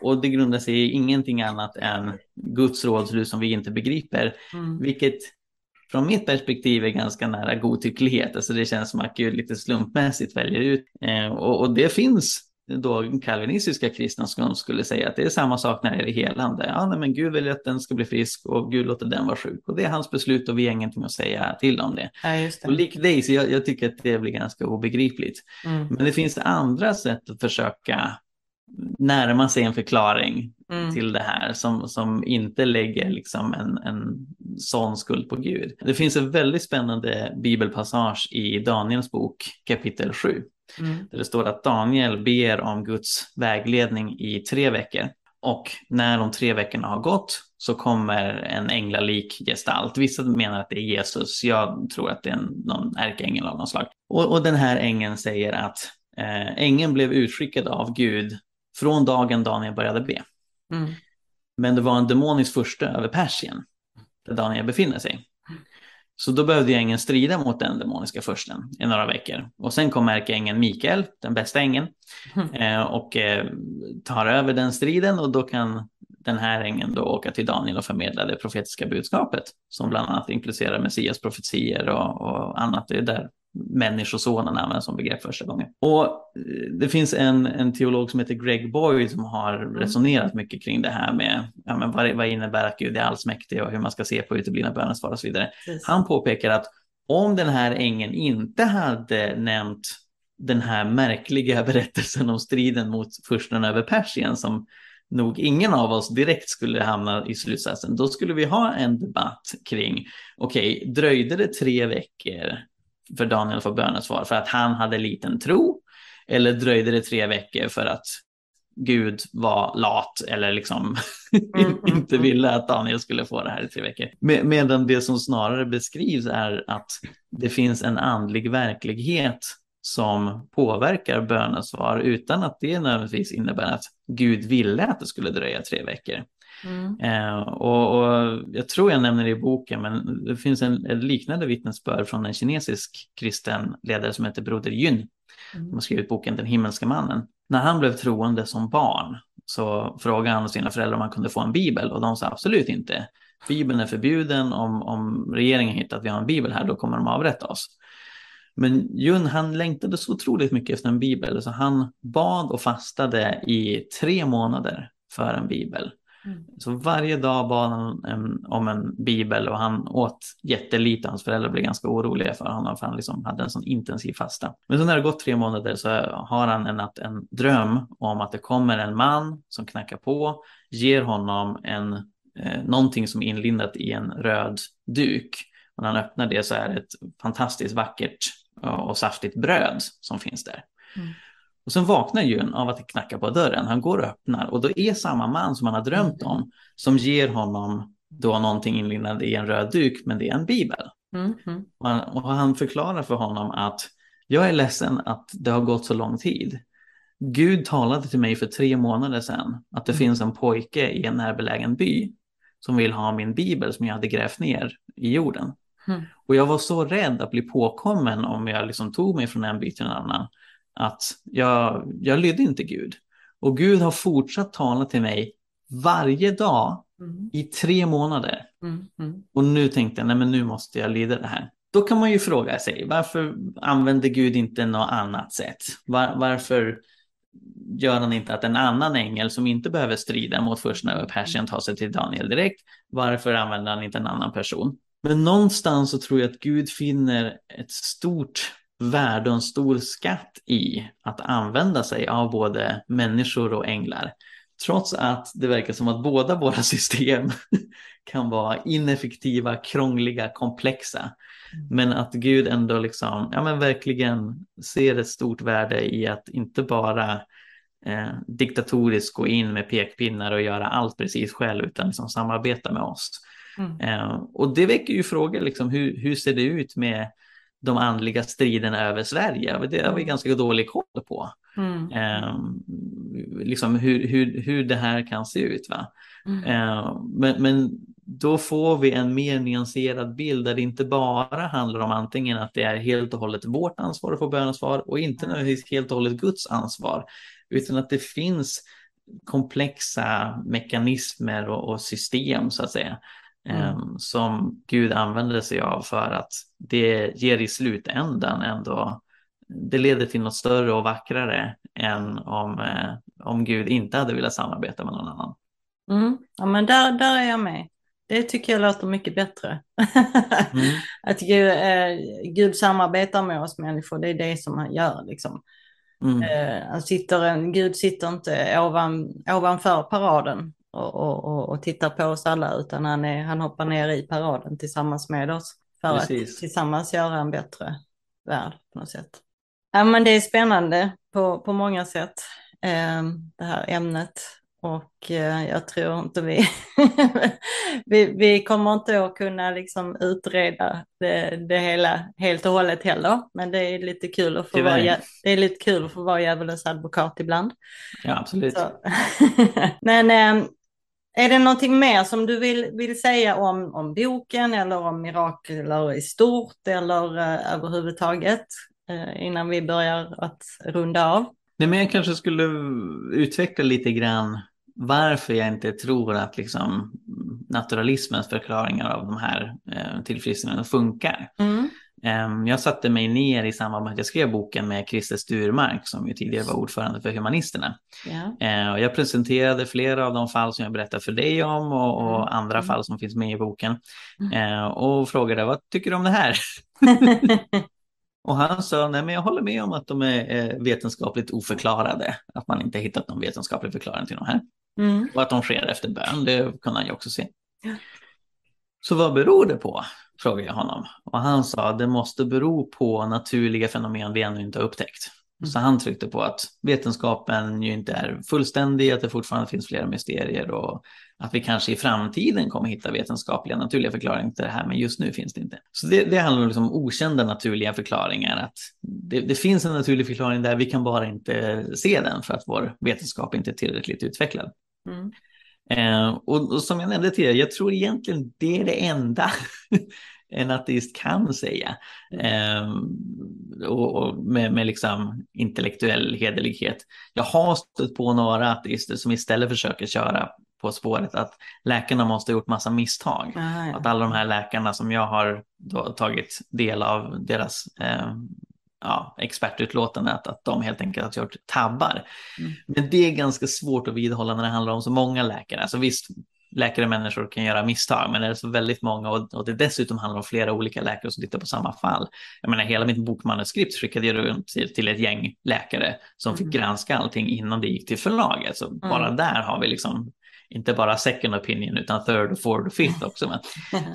Och det grundar sig i ingenting annat än Guds rådslut som vi inte begriper. Mm. Vilket från mitt perspektiv är ganska nära godtycklighet. Alltså det känns som att Gud lite slumpmässigt väljer ut. Eh, och, och det finns då kalvinistiska kristna som skulle säga att det är samma sak när det är helande. Ja, nej, men Gud vill att den ska bli frisk och Gud låter den vara sjuk. Och det är hans beslut och vi har ingenting att säga till om det. Ja, det. Och lik dig, så jag, jag, tycker att det blir ganska obegripligt. Mm. Men det finns andra sätt att försöka närma sig en förklaring mm. till det här som, som inte lägger liksom en, en sån skuld på Gud. Det finns en väldigt spännande bibelpassage i Daniels bok kapitel 7 Mm. Där det står att Daniel ber om Guds vägledning i tre veckor. Och när de tre veckorna har gått så kommer en änglalik gestalt. Vissa menar att det är Jesus. Jag tror att det är en, någon ärkeängel av något slag. Och, och den här ängeln säger att eh, ängeln blev utskickad av Gud från dagen Daniel började be. Mm. Men det var en demonisk första över Persien, där Daniel befinner sig. Så då behövde ängeln strida mot den demoniska försten i några veckor. Och sen kom ärkeängeln Mikael, den bästa ängeln, mm. och eh, tar över den striden och då kan den här ängeln då åka till Daniel och förmedla det profetiska budskapet som bland annat inkluderar Messias profetier och, och annat. Det är där människosonen används som begrepp första gången. Och eh, det finns en, en teolog som heter Greg Boyd som har mm. resonerat mycket kring det här med ja, men vad, vad innebär att Gud är allsmäktig och hur man ska se på uteblivna bönesvar och så vidare. Precis. Han påpekar att om den här ängeln inte hade nämnt den här märkliga berättelsen om striden mot fursten över Persien som nog ingen av oss direkt skulle hamna i slutsatsen, då skulle vi ha en debatt kring, okej, okay, dröjde det tre veckor för Daniel att få bönesvar för att han hade liten tro? Eller dröjde det tre veckor för att Gud var lat eller liksom mm, mm, inte mm. ville att Daniel skulle få det här i tre veckor. Med, medan det som snarare beskrivs är att det finns en andlig verklighet som påverkar bönesvar utan att det nödvändigtvis innebär att Gud ville att det skulle dröja tre veckor. Mm. Eh, och, och, jag tror jag nämner det i boken, men det finns en, en liknande vittnesbörd från en kinesisk kristen ledare som heter Broder Yun. Mm. Som har skrivit boken Den himmelska mannen. När han blev troende som barn så frågade han sina föräldrar om han kunde få en bibel och de sa absolut inte. Bibeln är förbjuden, om, om regeringen hittar att vi har en bibel här då kommer de avrätta oss. Men Jun han längtade så otroligt mycket efter en bibel så han bad och fastade i tre månader för en bibel. Mm. Så varje dag bad han en, om en bibel och han åt jättelite. Hans föräldrar blev ganska oroliga för honom för han liksom hade en sån intensiv fasta. Men så när det gått tre månader så har han en en dröm om att det kommer en man som knackar på, ger honom en, eh, någonting som är inlindat i en röd duk. Och när han öppnar det så är det ett fantastiskt vackert och saftigt bröd som finns där. Mm. Och sen vaknar Jun av att det knackar på dörren. Han går och öppnar och då är samma man som han har drömt om som ger honom då någonting inlindat i en röd duk, men det är en bibel. Mm. Och, han, och han förklarar för honom att jag är ledsen att det har gått så lång tid. Gud talade till mig för tre månader sedan att det mm. finns en pojke i en närbelägen by som vill ha min bibel som jag hade grävt ner i jorden. Mm. Och jag var så rädd att bli påkommen om jag liksom tog mig från en by till en annan att jag, jag lydde inte Gud. Och Gud har fortsatt tala till mig varje dag mm. i tre månader. Mm. Mm. Och nu tänkte jag, nej men nu måste jag lyda det här. Då kan man ju fråga sig, varför använder Gud inte något annat sätt? Var, varför gör han inte att en annan ängel som inte behöver strida mot försten över Persien tar sig till Daniel direkt? Varför använder han inte en annan person? Men någonstans så tror jag att Gud finner ett stort värde och en stor skatt i att använda sig av både människor och änglar. Trots att det verkar som att båda våra system kan vara ineffektiva, krångliga, komplexa. Mm. Men att Gud ändå liksom, ja men verkligen ser ett stort värde i att inte bara eh, diktatoriskt gå in med pekpinnar och göra allt precis själv utan liksom samarbeta med oss. Mm. Eh, och det väcker ju frågor, liksom, hur, hur ser det ut med de andliga striderna över Sverige. Det har vi mm. ganska dålig koll på. Mm. Eh, liksom hur, hur, hur det här kan se ut. Va? Mm. Eh, men, men då får vi en mer nyanserad bild där det inte bara handlar om antingen att det är helt och hållet vårt ansvar att få bönesvar och inte nödvändigtvis helt och hållet Guds ansvar, utan att det finns komplexa mekanismer och, och system så att säga Mm. Ehm, som Gud använder sig av för att det ger i slutändan ändå, det leder till något större och vackrare än om, eh, om Gud inte hade velat samarbeta med någon annan. Mm. Ja men där, där är jag med. Det tycker jag låter mycket bättre. mm. Att Gud, eh, Gud samarbetar med oss människor, det är det som han gör. Liksom. Mm. Eh, han sitter Gud sitter inte ovan, ovanför paraden och, och, och, tittar på oss alla utan han, är, han hoppar ner i paraden tillsammans med oss för Precis. att tillsammans göra en bättre värld på något sätt. Ja, men det är spännande på, på många sätt, eh, det här ämnet. Och eh, jag tror inte vi, vi, vi kommer inte att kunna liksom utreda det, det, hela helt och hållet heller. Men det är lite kul att få, vara, det är lite kul att få vara djävulens advokat ibland. Ja, absolut. men eh, är det någonting mer som du vill, vill säga om, om boken eller om mirakler i stort eller uh, överhuvudtaget uh, innan vi börjar att runda av? Nej, men jag kanske skulle utveckla lite grann varför jag inte tror att liksom, naturalismens förklaringar av de här eh, tillfrisknandena funkar. Mm. Ehm, jag satte mig ner i samband med att jag skrev boken med Christer Sturmark som ju tidigare var ordförande för Humanisterna. Yeah. Jag presenterade flera av de fall som jag berättade för dig om och, och mm. andra mm. fall som finns med i boken mm. Ehm, och frågade vad tycker du om det här? och han sa, nej men jag håller med om att de är vetenskapligt oförklarade, att man inte hittat någon vetenskaplig förklaring till de här. Mm. Och att de sker efter bön, det kunde han ju också se. Så vad beror det på? frågade jag honom. Och han sa att det måste bero på naturliga fenomen vi ännu inte har upptäckt. Mm. Så han tryckte på att vetenskapen ju inte är fullständig, att det fortfarande finns flera mysterier och att vi kanske i framtiden kommer hitta vetenskapliga naturliga förklaringar till det här, men just nu finns det inte. Så det, det handlar om liksom okända naturliga förklaringar, att det, det, finns en naturlig förklaring där, vi kan bara inte se den för att vår vetenskap inte är tillräckligt utvecklad. Mm. Eh, och, och, som jag nämnde tidigare, jag tror egentligen det är det enda en ateist kan säga. Eh, och, och, med, med liksom intellektuell hederlighet. Jag har stött på några ateister som istället försöker köra på spåret att läkarna måste ha gjort massa misstag. Ah, ja. Att alla de här läkarna som jag har tagit del av deras eh, ja, expertutlåtande att, att de helt enkelt har gjort tabbar. Mm. Men det är ganska svårt att vidhålla när det handlar om så många läkare. Alltså visst, läkare och människor kan göra misstag, men det är så väldigt många och, och det dessutom handlar om flera olika läkare som tittar på samma fall. Jag menar, hela mitt bokmanuskript skickade jag runt till, till ett gäng läkare som fick mm. granska allting innan det gick till förlaget. Så mm. bara där har vi liksom inte bara second opinion utan third fourth och fifth också. Men.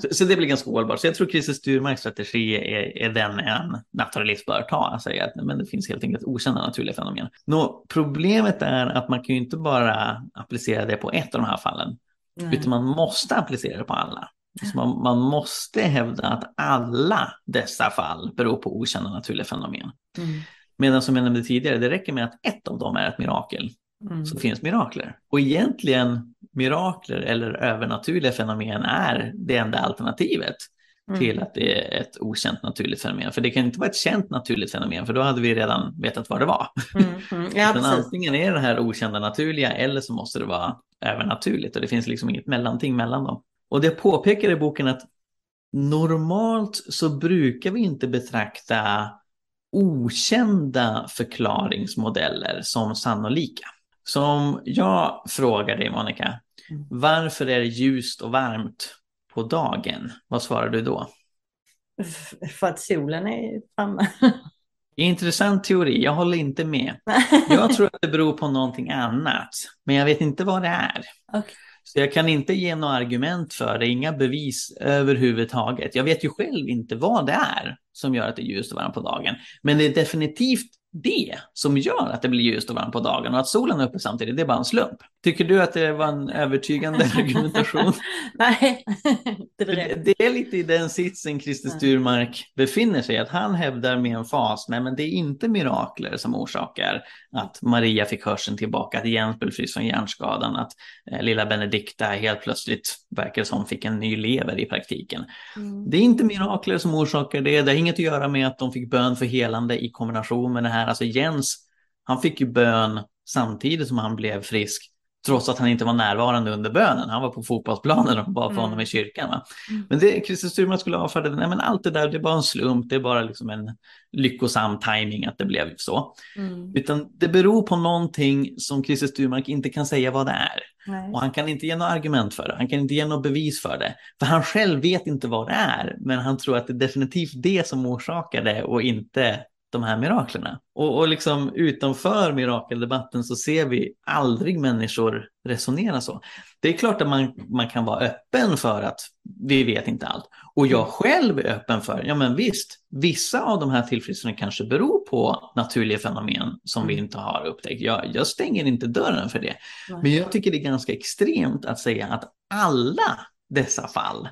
Så, så, det blir ganska ohållbart. Så jag tror Christer Sturmarks strategi är, är den en naturalist bör ta. Säger att men det finns helt enkelt okända naturliga fenomen. Nå, problemet är att man kan ju inte bara applicera det på ett av de här fallen. Nej. Utan man måste applicera det på alla. Så man, man, måste hävda att alla dessa fall beror på okända naturliga fenomen. Mm. Medan som jag nämnde tidigare, det räcker med att ett av dem är ett mirakel. Mm. Så finns mirakler. Och egentligen mirakler eller övernaturliga fenomen är det enda alternativet mm. till att det är ett okänt naturligt fenomen. För det kan inte vara ett känt naturligt fenomen, för då hade vi redan vetat vad det var. Mm. Mm. Ja, antingen är det här okända naturliga eller så måste det vara övernaturligt och det finns liksom inget mellanting mellan dem. Och det påpekar i boken att normalt så brukar vi inte betrakta okända förklaringsmodeller som sannolika. Så om jag frågar dig Monica, mm. varför är det ljust och varmt på dagen? Vad svarar du då? För att solen är framme. Intressant teori, jag håller inte med. Jag tror att det beror på någonting annat, men jag vet inte vad det är. Okay. Så jag kan inte ge några argument för det, inga bevis överhuvudtaget. Jag vet ju själv inte vad det är som gör att det är ljust och varmt på dagen. Men det är definitivt det som gör att det blir ljust och varmt på dagen och att solen är uppe samtidigt, det är bara en slump. Tycker du att det var en övertygande argumentation? Nej, det, det, det är lite i den sitsen Christer Sturmark befinner sig, att han hävdar med en fas, nej men det är inte mirakler som orsakar att Maria fick hörseln tillbaka, att Jens blev frisk från hjärnskadan, att eh, lilla Benedikta helt plötsligt verkar som fick en ny lever i praktiken. Mm. Det är inte mirakler som orsakar det, det har inget att göra med att de fick bön för helande i kombination med det här, alltså Jens, han fick ju bön samtidigt som han blev frisk Trots att han inte var närvarande under bönen. Han var på fotbollsplanen och bad för honom mm. i kyrkan. Va? Mm. Men det Christer Sturman skulle avfärda, nej men allt det där det är bara en slump, det är bara liksom en lyckosam timing att det blev så. Mm. Utan det beror på någonting som Christer Sturmark inte kan säga vad det är. Nej. Och han kan inte ge något argument för det, han kan inte ge något bevis för det. För han själv vet inte vad det är, men han tror att det är definitivt det som orsakar det och inte de här miraklerna. Och, och liksom utanför mirakeldebatten så ser vi aldrig människor resonera så. Det är klart att man, man kan vara öppen för att vi vet inte allt. Och jag mm. själv är öppen för, ja men visst, vissa av de här tillfrisknandena kanske beror på naturliga fenomen som vi mm. inte har upptäckt. Jag, jag stänger inte dörren för det. Men jag tycker det är ganska extremt att säga att alla dessa fall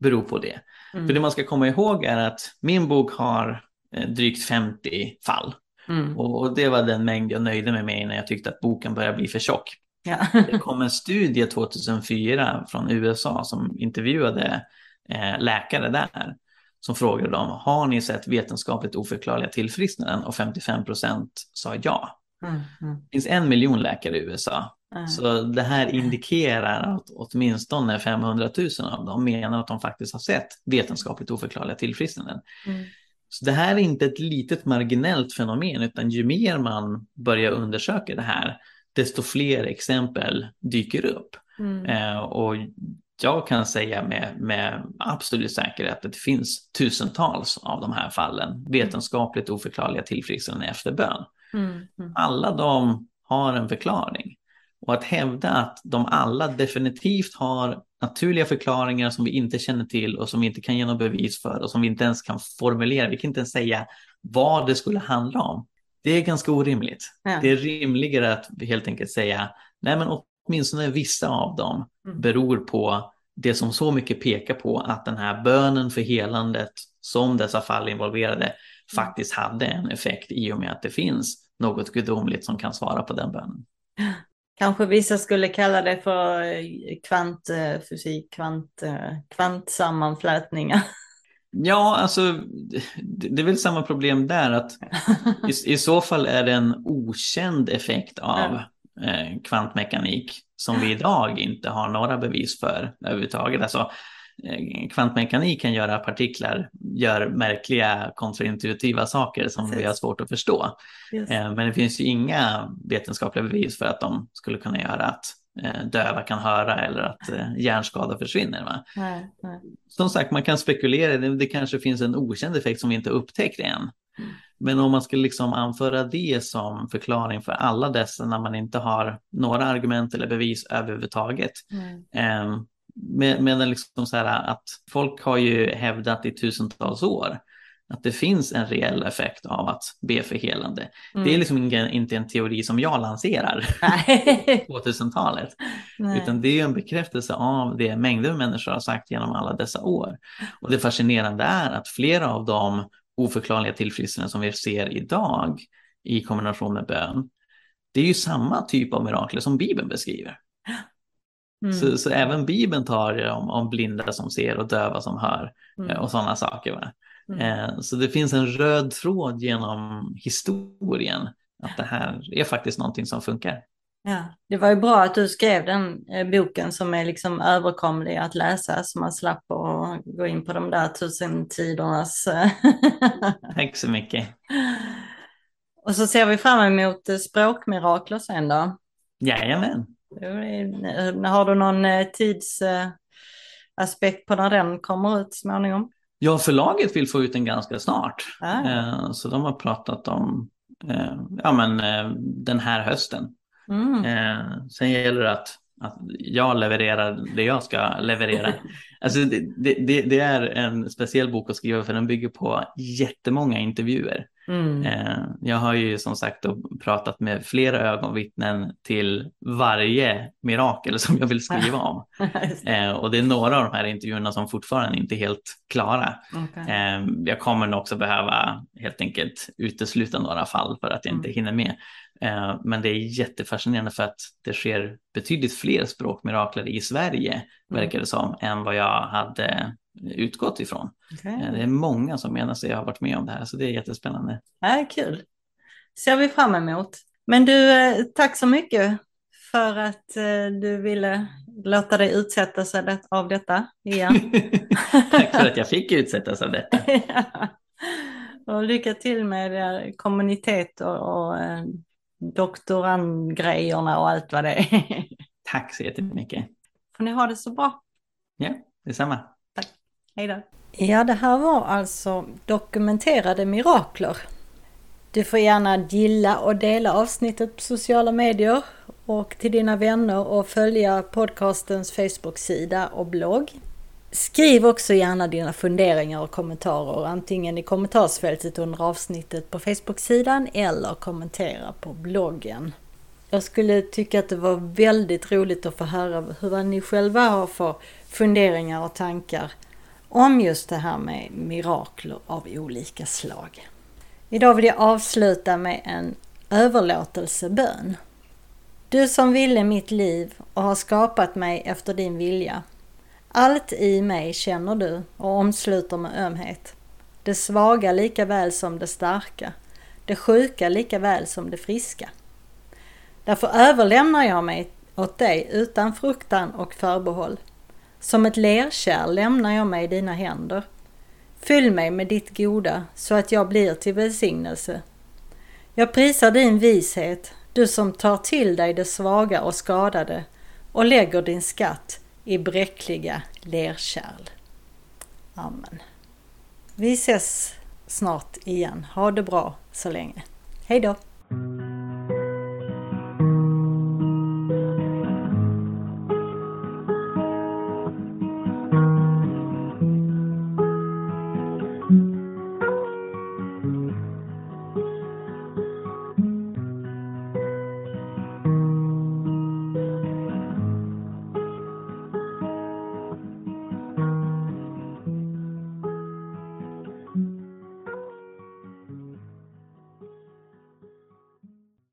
beror på det. Mm. För det man ska komma ihåg är att min bok har drygt 50 fall. Mm. Och, det var den mängd jag nöjde mig med när jag tyckte att boken började bli för tjock. Ja. det kom en studie 2004 från USA som intervjuade eh, läkare där som frågade dem, har ni sett vetenskapligt oförklarliga tillfrisknanden? Och 55 procent sa ja. Mm, mm. Det finns en miljon läkare i USA. Mm. Så det här indikerar att åtminstone 500 000 av dem menar att de faktiskt har sett vetenskapligt oförklarliga tillfrisknanden. Mm. Så det här är inte ett litet marginellt fenomen, utan ju mer man börjar undersöka det här, desto fler exempel dyker upp. Mm. Eh, och jag kan säga med, med absolut säkerhet att det finns tusentals av de här fallen, vetenskapligt oförklarliga tillfrisknanden efter bön. Mm. Mm. Alla de har en förklaring. Och att hävda att de alla definitivt har naturliga förklaringar som vi inte känner till och som vi inte kan ge något bevis för och som vi inte ens kan formulera. Vi kan inte ens säga vad det skulle handla om. Det är ganska orimligt. Ja. Det är rimligare att helt enkelt säga, nej men åtminstone vissa av dem mm. beror på det som så mycket pekar på att den här bönen för helandet som dessa fall involverade faktiskt hade en effekt i och med att det finns något gudomligt som kan svara på den bönen. Kanske vissa skulle kalla det för eh, kvantfysik, kvant, eh, kvantsammanflätningar. Ja, alltså det är väl samma problem där att i, i så fall är det en okänd effekt av eh, kvantmekanik som vi idag inte har några bevis för överhuvudtaget. Alltså, eh, kvantmekanik kan göra partiklar gör märkliga kontraintuitiva saker som Precis. vi har svårt att förstå. Yes. Men det finns ju inga vetenskapliga bevis för att de skulle kunna göra att döva kan höra eller att hjärnskada försvinner. Va? Nej, nej. Som sagt, man kan spekulera, det kanske finns en okänd effekt som vi inte upptäckt än. Mm. Men om man skulle liksom anföra det som förklaring för alla dessa när man inte har några argument eller bevis överhuvudtaget. Mm. Med, med liksom så här att folk har ju hävdat i tusentals år att det finns en reell effekt av att be för helande. Mm. Det är liksom ingen, inte en teori som jag lanserar på 2000-talet, utan det är en bekräftelse av det mängder av människor har sagt genom alla dessa år. Och det fascinerande är att flera av de oförklarliga tillfrisknanden som vi ser idag i kombination med bön, det är ju samma typ av mirakler som Bibeln beskriver. Mm. Så, så, även Bibeln tar om, om, blinda som ser och döva som hör mm. Eh, och sådana saker. Mm. Eh, så det finns en röd tråd genom historien att det här är faktiskt någonting som funkar. Ja, det var ju bra att du skrev den eh, boken som är liksom överkomlig att läsa så man slapp att gå in på de där tusen sidornas. Eh, Tack så mycket. Och så ser vi fram emot språkmirakler sen då. Jajamän. Har du någon tidsaspekt på när den kommer ut småningom? Ja, förlaget vill få ut den ganska snart. Ah. Så de har pratat om ja, men, den här hösten. Mm. Eh, sen gäller det att, att jag levererar det jag ska leverera. alltså det, det, det, är en speciell bok att skriva för den bygger på jättemånga intervjuer. Mm. Eh, jag har ju som sagt pratat med flera ögonvittnen till varje mirakel som jag vill skriva om. eh, och det är några av de här intervjuerna som fortfarande inte är helt klara. Okay. Eh, jag kommer nog också behöva helt enkelt utesluta några fall för att jag inte mm. hinner med. Men det är jättefascinerande för att det sker betydligt fler språkmirakler i Sverige, mm. verkar det som, än vad jag hade utgått ifrån. Okay. Eh, det är många som menar sig ha varit med om det här, så det är jättespännande. Ja, kul. ser vi fram emot. Men du, eh, tack så mycket för att du ville låta dig utsättas av detta igen. tack för att jag fick utsättas av detta. ja. Och lycka till med kommunitet och, och doktorandgrejerna och allt vad det är. Tack så jättemycket. Får ni ha det så bra. Ja, detsamma. Tack. Hej då. Ja, det här var alltså dokumenterade mirakler. Du får gärna gilla och dela avsnittet på sociala medier och till dina vänner och följa podcastens Facebook-sida och blogg. Skriv också gärna dina funderingar och kommentarer antingen i kommentarsfältet under avsnittet på Facebook-sidan eller kommentera på bloggen. Jag skulle tycka att det var väldigt roligt att få höra hur ni själva har för funderingar och tankar om just det här med mirakler av olika slag. Idag vill jag avsluta med en överlåtelsebön. Du som ville mitt liv och har skapat mig efter din vilja allt i mig känner du och omsluter med ömhet. Det svaga lika väl som det starka. Det sjuka lika väl som det friska. Därför överlämnar jag mig åt dig utan fruktan och förbehåll. Som ett lerkärl lämnar jag mig i dina händer. Fyll mig med ditt goda så att jag blir till välsignelse. Jag prisar din vishet, du som tar till dig det svaga och skadade och lägger din skatt i bräckliga lerkärl. Amen. Vi ses snart igen. Ha det bra så länge. Hej då!